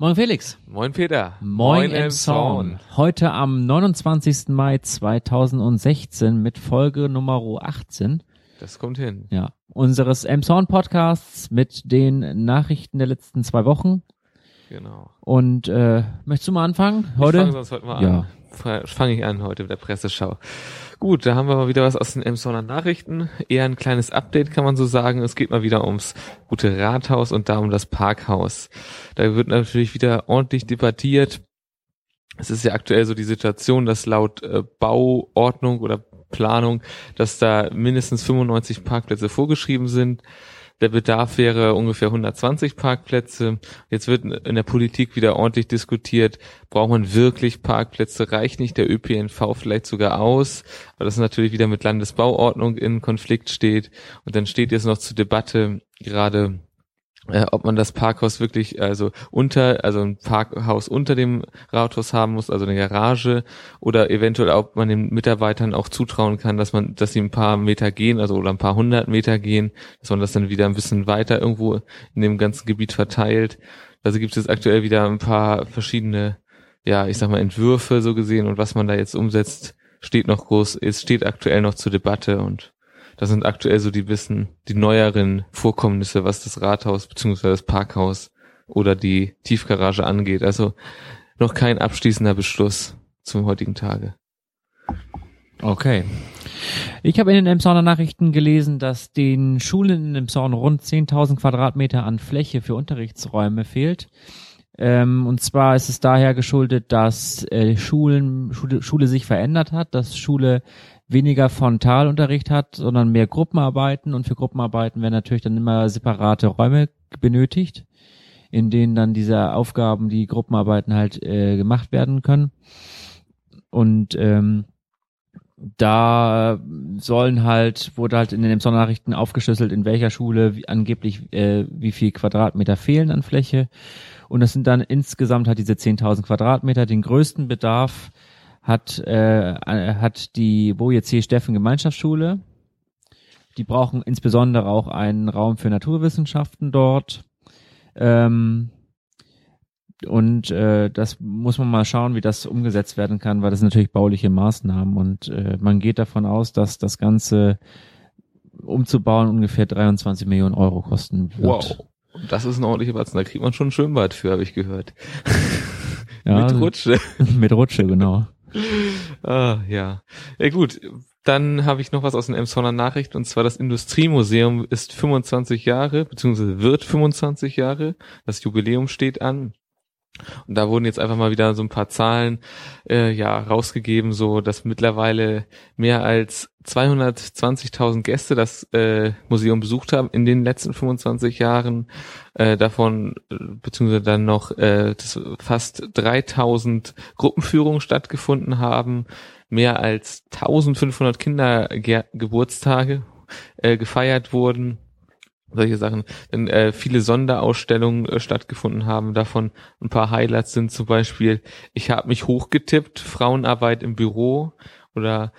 Moin Felix. Moin Peter. Moin, Moin Emson. Heute am 29. Mai 2016 mit Folge Nummer 18. Das kommt hin. Ja. Unseres Emson Podcasts mit den Nachrichten der letzten zwei Wochen. Genau. Und äh, möchtest du mal anfangen? Heute? Ich fang sonst heute mal ja. an. Fange ich an heute mit der Presseschau. Gut, da haben wir mal wieder was aus den Emsonner Nachrichten. Eher ein kleines Update kann man so sagen. Es geht mal wieder ums gute Rathaus und da um das Parkhaus. Da wird natürlich wieder ordentlich debattiert. Es ist ja aktuell so die Situation, dass laut äh, Bauordnung oder Planung, dass da mindestens 95 Parkplätze vorgeschrieben sind. Der Bedarf wäre ungefähr 120 Parkplätze. Jetzt wird in der Politik wieder ordentlich diskutiert, braucht man wirklich Parkplätze, reicht nicht der ÖPNV vielleicht sogar aus, weil das natürlich wieder mit Landesbauordnung in Konflikt steht. Und dann steht jetzt noch zur Debatte gerade äh, ob man das Parkhaus wirklich also unter also ein Parkhaus unter dem Rathaus haben muss, also eine Garage oder eventuell ob man den Mitarbeitern auch zutrauen kann, dass man dass sie ein paar Meter gehen, also oder ein paar hundert Meter gehen, dass man das dann wieder ein bisschen weiter irgendwo in dem ganzen Gebiet verteilt. Also gibt es jetzt aktuell wieder ein paar verschiedene ja, ich sag mal Entwürfe so gesehen und was man da jetzt umsetzt, steht noch groß, es steht aktuell noch zur Debatte und das sind aktuell so die Wissen, die neueren Vorkommnisse, was das Rathaus bzw. das Parkhaus oder die Tiefgarage angeht. Also noch kein abschließender Beschluss zum heutigen Tage. Okay. Ich habe in den Emsauner Nachrichten gelesen, dass den Schulen in Emsaun rund 10.000 Quadratmeter an Fläche für Unterrichtsräume fehlt. Ähm, und zwar ist es daher geschuldet, dass äh, Schulen, Schule, Schule sich verändert hat, dass Schule weniger Frontalunterricht hat, sondern mehr Gruppenarbeiten und für Gruppenarbeiten werden natürlich dann immer separate Räume benötigt, in denen dann diese Aufgaben, die Gruppenarbeiten halt äh, gemacht werden können. Und ähm, da sollen halt, wurde halt in den Sonnernachrichten aufgeschlüsselt, in welcher Schule angeblich äh, wie viel Quadratmeter fehlen an Fläche. Und das sind dann insgesamt halt diese 10.000 Quadratmeter. Den größten Bedarf hat, äh, hat die Boje C. Steffen Gemeinschaftsschule. Die brauchen insbesondere auch einen Raum für Naturwissenschaften dort. Ähm, und äh, das muss man mal schauen, wie das umgesetzt werden kann, weil das sind natürlich bauliche Maßnahmen und äh, man geht davon aus, dass das Ganze umzubauen ungefähr 23 Millionen Euro kosten wird. Wow, das ist ein ordentlicher Batzen. Da kriegt man schon schön weit für, habe ich gehört. Ja, mit Rutsche. mit Rutsche, genau ah, ja. Ja gut, dann habe ich noch was aus den Emsonner Nachrichten und zwar das Industriemuseum ist 25 Jahre, beziehungsweise wird 25 Jahre. Das Jubiläum steht an. Und da wurden jetzt einfach mal wieder so ein paar Zahlen äh, ja rausgegeben, so dass mittlerweile mehr als 220.000 Gäste das äh, Museum besucht haben in den letzten 25 Jahren. Äh, davon äh, beziehungsweise dann noch äh, fast 3.000 Gruppenführungen stattgefunden haben, mehr als 1.500 Kindergeburtstage äh, gefeiert wurden solche Sachen, denn äh, viele Sonderausstellungen äh, stattgefunden haben. Davon ein paar Highlights sind zum Beispiel, ich habe mich hochgetippt, Frauenarbeit im Büro oder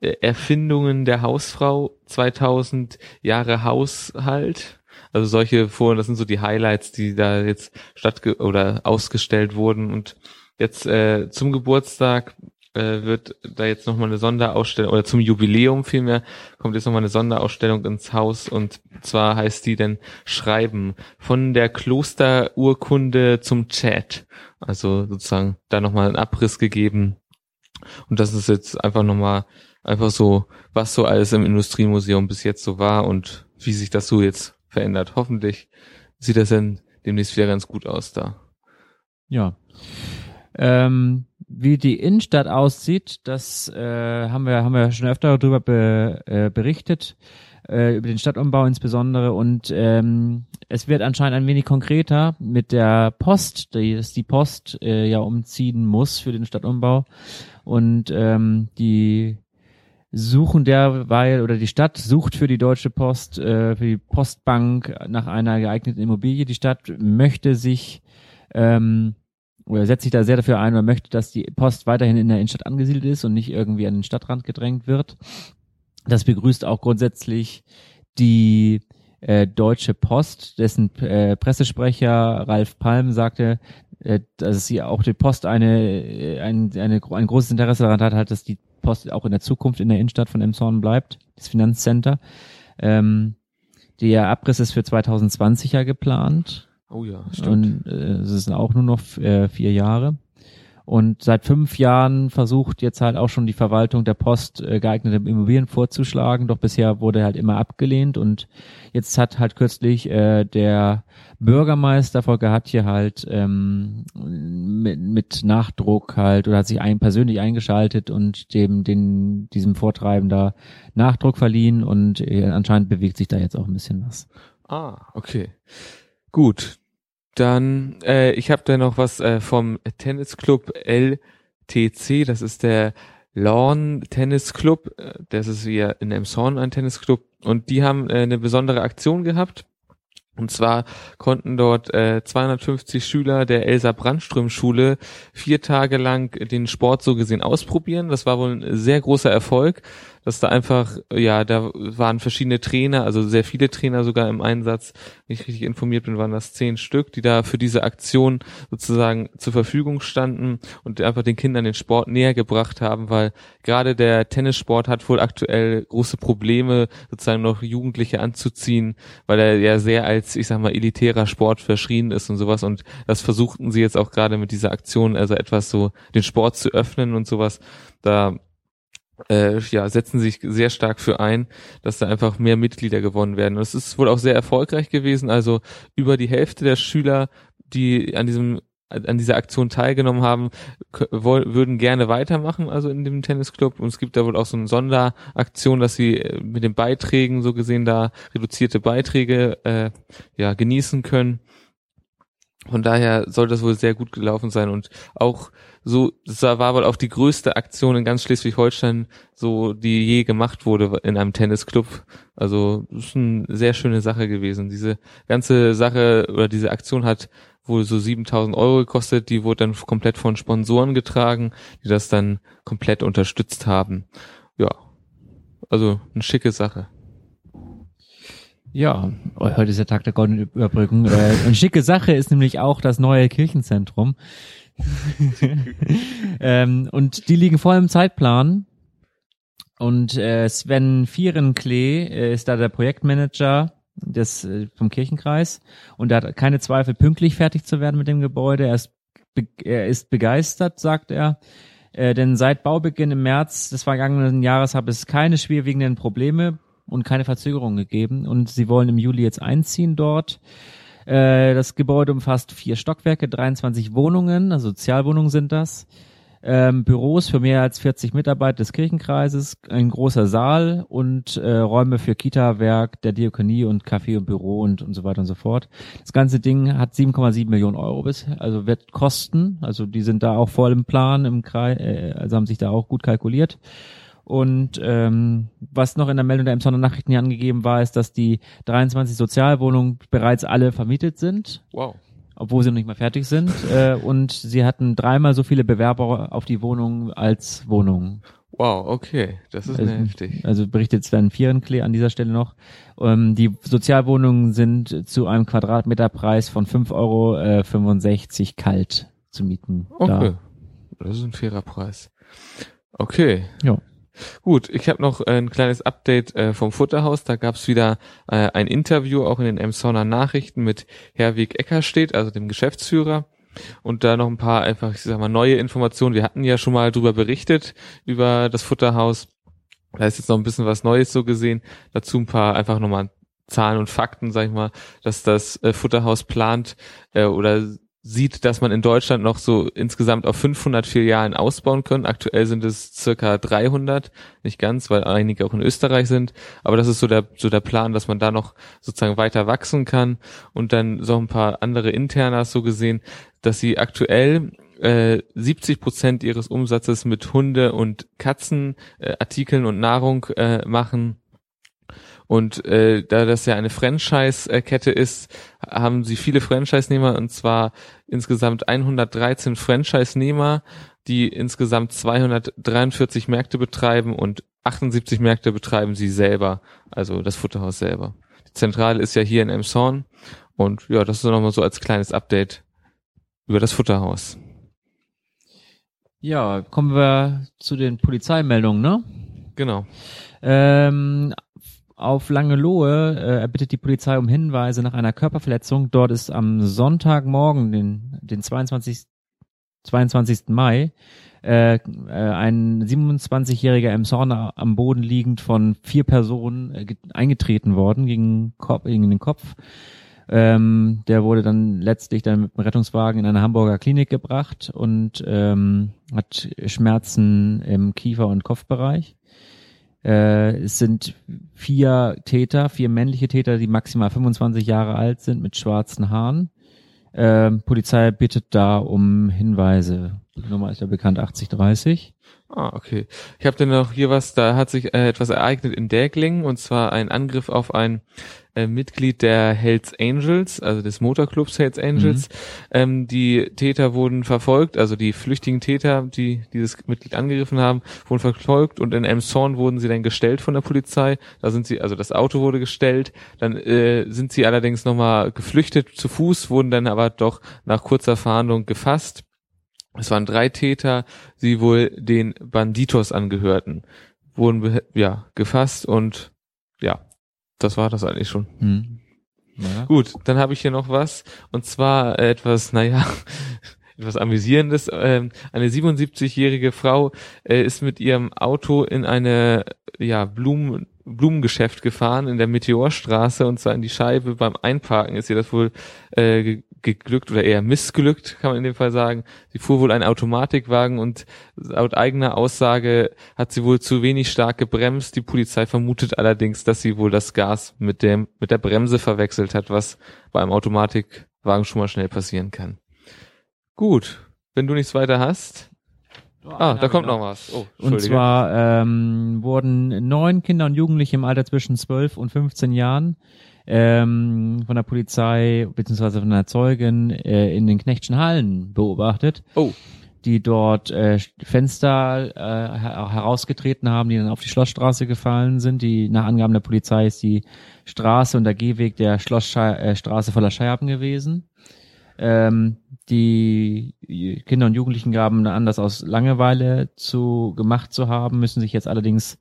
äh, Erfindungen der Hausfrau, 2000 Jahre Haushalt. Also solche Foren, das sind so die Highlights, die da jetzt stattge oder ausgestellt wurden und jetzt äh, zum Geburtstag äh, wird da jetzt nochmal eine Sonderausstellung, oder zum Jubiläum vielmehr, kommt jetzt nochmal eine Sonderausstellung ins Haus und zwar heißt die denn Schreiben von der Klosterurkunde zum Chat. Also sozusagen da nochmal einen Abriss gegeben. Und das ist jetzt einfach nochmal einfach so, was so alles im Industriemuseum bis jetzt so war und wie sich das so jetzt verändert. Hoffentlich sieht das dann demnächst wieder ganz gut aus da. Ja. Ähm, wie die Innenstadt aussieht, das äh, haben wir haben wir schon öfter darüber be, äh, berichtet äh, über den Stadtumbau insbesondere und ähm, es wird anscheinend ein wenig konkreter mit der Post, die, dass die Post äh, ja umziehen muss für den Stadtumbau und ähm, die suchen derweil oder die Stadt sucht für die Deutsche Post, äh, für die Postbank nach einer geeigneten Immobilie. Die Stadt möchte sich ähm, oder setzt sich da sehr dafür ein oder möchte, dass die Post weiterhin in der Innenstadt angesiedelt ist und nicht irgendwie an den Stadtrand gedrängt wird. Das begrüßt auch grundsätzlich die äh, Deutsche Post, dessen äh, Pressesprecher Ralf Palm sagte, äh, dass sie auch die Post eine, ein, eine, ein großes Interesse daran hat, halt, dass die Post auch in der Zukunft in der Innenstadt von Emshorn bleibt, das Finanzcenter. Ähm, der Abriss ist für 2020 ja geplant. Oh ja, stimmt. Und äh, es sind auch nur noch äh, vier Jahre. Und seit fünf Jahren versucht jetzt halt auch schon die Verwaltung der Post äh, geeignete Immobilien vorzuschlagen, doch bisher wurde halt immer abgelehnt und jetzt hat halt kürzlich äh, der Bürgermeister Volker hat hier halt ähm, mit, mit Nachdruck halt oder hat sich ein, persönlich eingeschaltet und dem den diesem Vortreiben da Nachdruck verliehen und äh, anscheinend bewegt sich da jetzt auch ein bisschen was. Ah, okay. Gut, dann, äh, ich habe da noch was äh, vom Tennisclub LTC, das ist der Lawn Tennis Club, äh, das ist wie in Emshorn ein Tennisclub und die haben äh, eine besondere Aktion gehabt. Und zwar konnten dort äh, 250 Schüler der Elsa Brandström Schule vier Tage lang den Sport so gesehen ausprobieren. Das war wohl ein sehr großer Erfolg dass da einfach, ja, da waren verschiedene Trainer, also sehr viele Trainer sogar im Einsatz. Wenn ich richtig informiert bin, waren das zehn Stück, die da für diese Aktion sozusagen zur Verfügung standen und einfach den Kindern den Sport näher gebracht haben, weil gerade der Tennissport hat wohl aktuell große Probleme, sozusagen noch Jugendliche anzuziehen, weil er ja sehr als, ich sag mal, elitärer Sport verschrien ist und sowas. Und das versuchten sie jetzt auch gerade mit dieser Aktion, also etwas so den Sport zu öffnen und sowas. Da äh, ja, setzen sich sehr stark für ein, dass da einfach mehr Mitglieder gewonnen werden. Und es ist wohl auch sehr erfolgreich gewesen. Also über die Hälfte der Schüler, die an diesem an dieser Aktion teilgenommen haben, würden gerne weitermachen, also in dem Tennisclub. Und es gibt da wohl auch so eine Sonderaktion, dass sie äh, mit den Beiträgen so gesehen da reduzierte Beiträge äh, ja genießen können. Von daher soll das wohl sehr gut gelaufen sein und auch so, das war wohl auch die größte Aktion in ganz Schleswig-Holstein, so die je gemacht wurde in einem Tennisclub. Also das ist eine sehr schöne Sache gewesen. Diese ganze Sache oder diese Aktion hat wohl so 7000 Euro gekostet. Die wurde dann komplett von Sponsoren getragen, die das dann komplett unterstützt haben. Ja, also eine schicke Sache. Ja, heute ist der Tag der goldenen Überbrückung. Äh, eine schicke Sache ist nämlich auch das neue Kirchenzentrum. ähm, und die liegen voll im Zeitplan. Und äh, Sven Vierenklee äh, ist da der Projektmanager des äh, vom Kirchenkreis und er hat keine Zweifel, pünktlich fertig zu werden mit dem Gebäude. Er ist, er ist begeistert, sagt er. Äh, denn seit Baubeginn im März des vergangenen Jahres habe es keine schwerwiegenden Probleme und keine Verzögerungen gegeben. Und sie wollen im Juli jetzt einziehen dort. Äh, das Gebäude umfasst vier Stockwerke, 23 Wohnungen, also Sozialwohnungen sind das. Ähm, Büros für mehr als 40 Mitarbeiter des Kirchenkreises, ein großer Saal und äh, Räume für Kita-Werk, der Diakonie und Café und Büro und, und so weiter und so fort. Das ganze Ding hat 7,7 Millionen Euro bis, also wird kosten. Also die sind da auch voll im Plan, im Kreis, äh, also haben sich da auch gut kalkuliert. Und ähm, was noch in der Meldung der Emsonner Nachrichten hier angegeben war, ist, dass die 23 Sozialwohnungen bereits alle vermietet sind. Wow. Obwohl sie noch nicht mal fertig sind. äh, und sie hatten dreimal so viele Bewerber auf die Wohnung als Wohnungen. Wow, okay, das ist also, heftig. Also berichtet Sven Vierenklee an dieser Stelle noch. Ähm, die Sozialwohnungen sind zu einem Quadratmeterpreis von 5,65 Euro äh, kalt zu mieten. Okay, da. das ist ein fairer Preis. Okay. Ja. Gut, ich habe noch ein kleines Update äh, vom Futterhaus. Da gab es wieder äh, ein Interview auch in den Emsonner Nachrichten mit Herwig Eckerstedt, also dem Geschäftsführer. Und da noch ein paar einfach, ich sag mal, neue Informationen. Wir hatten ja schon mal drüber berichtet, über das Futterhaus. Da ist jetzt noch ein bisschen was Neues so gesehen. Dazu ein paar einfach nochmal Zahlen und Fakten, sag ich mal, dass das äh, Futterhaus plant äh, oder sieht, dass man in Deutschland noch so insgesamt auf 500 Filialen ausbauen können. Aktuell sind es circa 300, nicht ganz, weil einige auch in Österreich sind. Aber das ist so der, so der Plan, dass man da noch sozusagen weiter wachsen kann. Und dann so ein paar andere Internas so gesehen, dass sie aktuell äh, 70 Prozent ihres Umsatzes mit Hunde- und Katzenartikeln äh, und Nahrung äh, machen und äh, da das ja eine Franchise-Kette ist, haben sie viele Franchise-Nehmer und zwar insgesamt 113 Franchise-Nehmer, die insgesamt 243 Märkte betreiben und 78 Märkte betreiben sie selber, also das Futterhaus selber. Die Zentrale ist ja hier in Emshorn und ja, das ist nochmal so als kleines Update über das Futterhaus. Ja, kommen wir zu den Polizeimeldungen, ne? Genau. Ähm, auf Langelohe äh, erbittet die Polizei um Hinweise nach einer Körperverletzung. Dort ist am Sonntagmorgen, den, den 22. 22. Mai, äh, äh, ein 27-jähriger Emshorner am Boden liegend von vier Personen äh, eingetreten worden gegen, Kopf, gegen den Kopf. Ähm, der wurde dann letztlich dann mit dem Rettungswagen in eine Hamburger Klinik gebracht und ähm, hat Schmerzen im Kiefer- und Kopfbereich. Äh, es sind vier Täter, vier männliche Täter, die maximal 25 Jahre alt sind mit schwarzen Haaren. Ähm, Polizei bittet da um Hinweise. Die Nummer ist ja bekannt 8030. Ah, okay. Ich habe dann noch hier was, da hat sich äh, etwas ereignet in Däglingen und zwar ein Angriff auf ein äh, Mitglied der Hells Angels, also des Motorclubs Hells Angels. Mhm. Ähm, die Täter wurden verfolgt, also die flüchtigen Täter, die dieses Mitglied angegriffen haben, wurden verfolgt und in Elmshorn wurden sie dann gestellt von der Polizei. Da sind sie, also das Auto wurde gestellt. Dann äh, sind sie allerdings nochmal geflüchtet zu Fuß, wurden dann aber doch nach kurzer Fahndung gefasst. Es waren drei Täter, die wohl den Banditos angehörten, wurden ja gefasst und ja, das war das eigentlich schon. Hm. Ja. Gut, dann habe ich hier noch was und zwar etwas, naja, etwas amüsierendes. Ähm, eine 77-jährige Frau äh, ist mit ihrem Auto in eine ja Blumen Blumengeschäft gefahren in der Meteorstraße und zwar in die Scheibe beim Einparken ist ihr das wohl äh, geglückt oder eher missglückt, kann man in dem Fall sagen. Sie fuhr wohl einen Automatikwagen und laut eigener Aussage hat sie wohl zu wenig stark gebremst. Die Polizei vermutet allerdings, dass sie wohl das Gas mit dem, mit der Bremse verwechselt hat, was bei einem Automatikwagen schon mal schnell passieren kann. Gut. Wenn du nichts weiter hast. Ah, da kommt noch was. Oh, und zwar ähm, wurden neun Kinder und Jugendliche im Alter zwischen 12 und 15 Jahren ähm, von der Polizei beziehungsweise von der Zeugin äh, in den Knechtschen Hallen beobachtet. Oh. Die dort äh, Fenster äh, herausgetreten haben, die dann auf die Schlossstraße gefallen sind. Die nach Angaben der Polizei ist die Straße und der Gehweg der Schlossstraße äh, voller Scheiben gewesen. Ähm, die Kinder und Jugendlichen gaben an, das aus Langeweile zu gemacht zu haben, müssen sich jetzt allerdings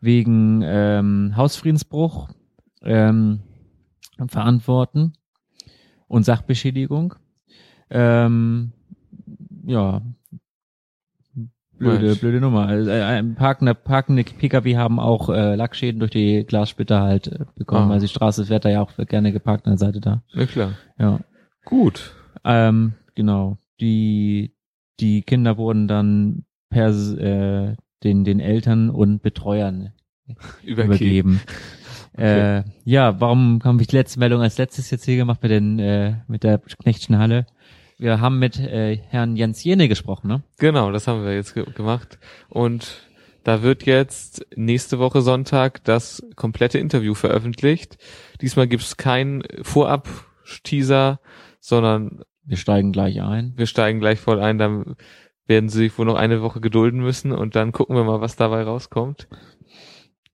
wegen ähm, Hausfriedensbruch ähm, verantworten und Sachbeschädigung. Ähm, ja, blöde, blöde Nummer. Also, äh, parkende, parkende Pkw haben auch äh, Lackschäden durch die Glassplitter halt äh, bekommen, ah. weil die Straße wird da ja auch gerne geparkt an der Seite da. Ja klar. Ja. Gut. Ähm, genau. Die die Kinder wurden dann per äh, den den Eltern und Betreuern übergeben. Okay. Äh, ja, warum haben wir die letzte Meldung als letztes jetzt hier gemacht mit den äh, mit der Knechtschen Halle? Wir haben mit äh, Herrn Jens Jene gesprochen, ne? Genau, das haben wir jetzt ge gemacht und da wird jetzt nächste Woche Sonntag das komplette Interview veröffentlicht. Diesmal gibt's keinen Vorab-Teaser, sondern wir steigen gleich ein. Wir steigen gleich voll ein, dann werden sie sich wohl noch eine Woche gedulden müssen und dann gucken wir mal, was dabei rauskommt.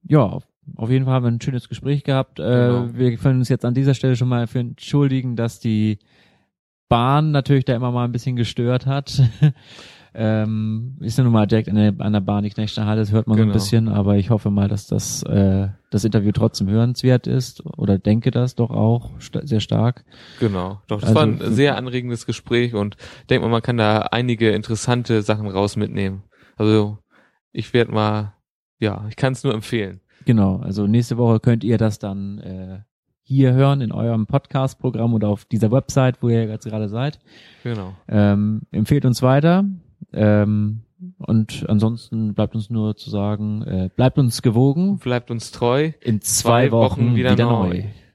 Ja, auf jeden Fall haben wir ein schönes Gespräch gehabt. Äh, genau. wir können uns jetzt an dieser Stelle schon mal für entschuldigen, dass die Bahn natürlich da immer mal ein bisschen gestört hat. ähm, ist ja nun mal direkt an der, an der Bahn die Knechtsche das hört man genau. so ein genau. bisschen, aber ich hoffe mal, dass das, äh, das Interview trotzdem hörenswert ist oder denke das doch auch st sehr stark. Genau, doch, das also, war ein sehr anregendes Gespräch und denke mal, man kann da einige interessante Sachen raus mitnehmen. Also ich werde mal, ja, ich kann es nur empfehlen. Genau, also nächste Woche könnt ihr das dann äh, hier hören in eurem Podcast-Programm oder auf dieser Website, wo ihr jetzt gerade seid. Genau. Ähm, empfehlt uns weiter. Ähm, und ansonsten bleibt uns nur zu sagen, äh, bleibt uns gewogen. Bleibt uns treu. In zwei, zwei Wochen, Wochen, wieder, wieder neu. neu.